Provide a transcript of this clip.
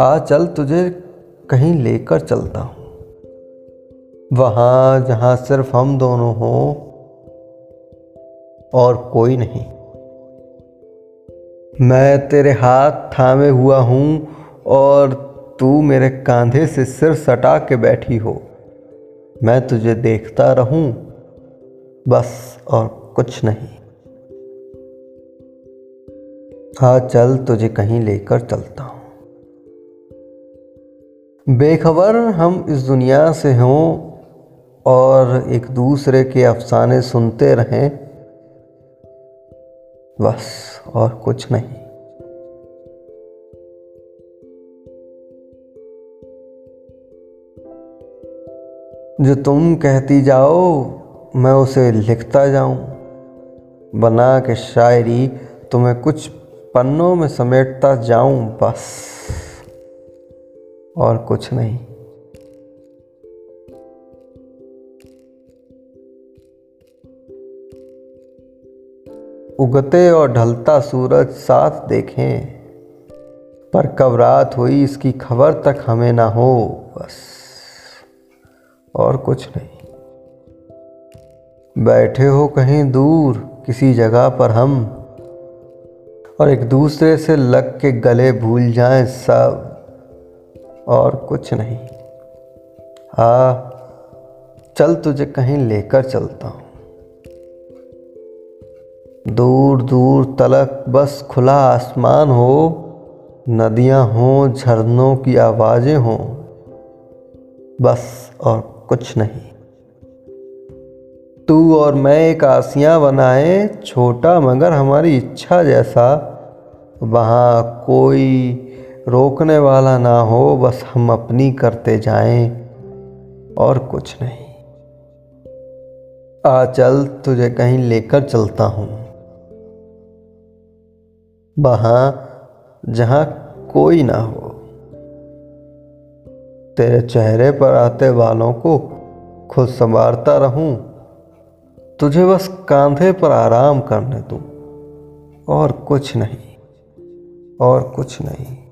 आ चल तुझे कहीं लेकर चलता हूँ। वहाँ जहाँ सिर्फ़ हम दोनों हों और कोई नहीं। मैं तेरे हाथ थामे हुआ हूँ और तू मेरे कांधे से सिर सटा के बैठी हो। मैं तुझे देखता रहूँ, बस और कुछ नहीं। हाँ चल तुझे कहीं लेकर चलता हूँ। बेखबर हम इस दुनिया से हों और एक दूसरे के अफसाने सुनते रहें। बस और कुछ नहीं। जो तुम कहती जाओ, मैं उसे लिखता जाऊँ। बना के शायरी, तुम्हें कुछ पन्नों में समेटता जाऊँ बस। और कुछ नहीं। उगते और ढलता सूरज साथ देखें, पर कब रात हुई इसकी खबर तक हमें ना हो बस। और कुछ नहीं। बैठे हो कहीं दूर, किसी जगह पर हम और एक दूसरे से लग के गले भूल जाएँ सब, और कुछ नहीं। हाँ चल तुझे कहीं लेकर चलता हूँ। दूर दूर तलक बस खुला आसमान हो, नदियाँ हों, झरनों की आवाज़ें हों, बस और कुछ नहीं। तू और मैं एक आसियाँ बनाए, छोटा मगर हमारी इच्छा जैसा। वहाँ कोई रोकने वाला ना हो, बस हम अपनी करते जाएँ और कुछ नहीं। आ चल, तुझे कहीं लेकर चलता हूँ। वहाँ जहाँ कोई ना हो। तेरे चेहरे पर आते वालों को खुद संवारता रहूँ। तुझे बस कांधे पर आराम करने दूँ। और कुछ नहीं और कुछ नहीं।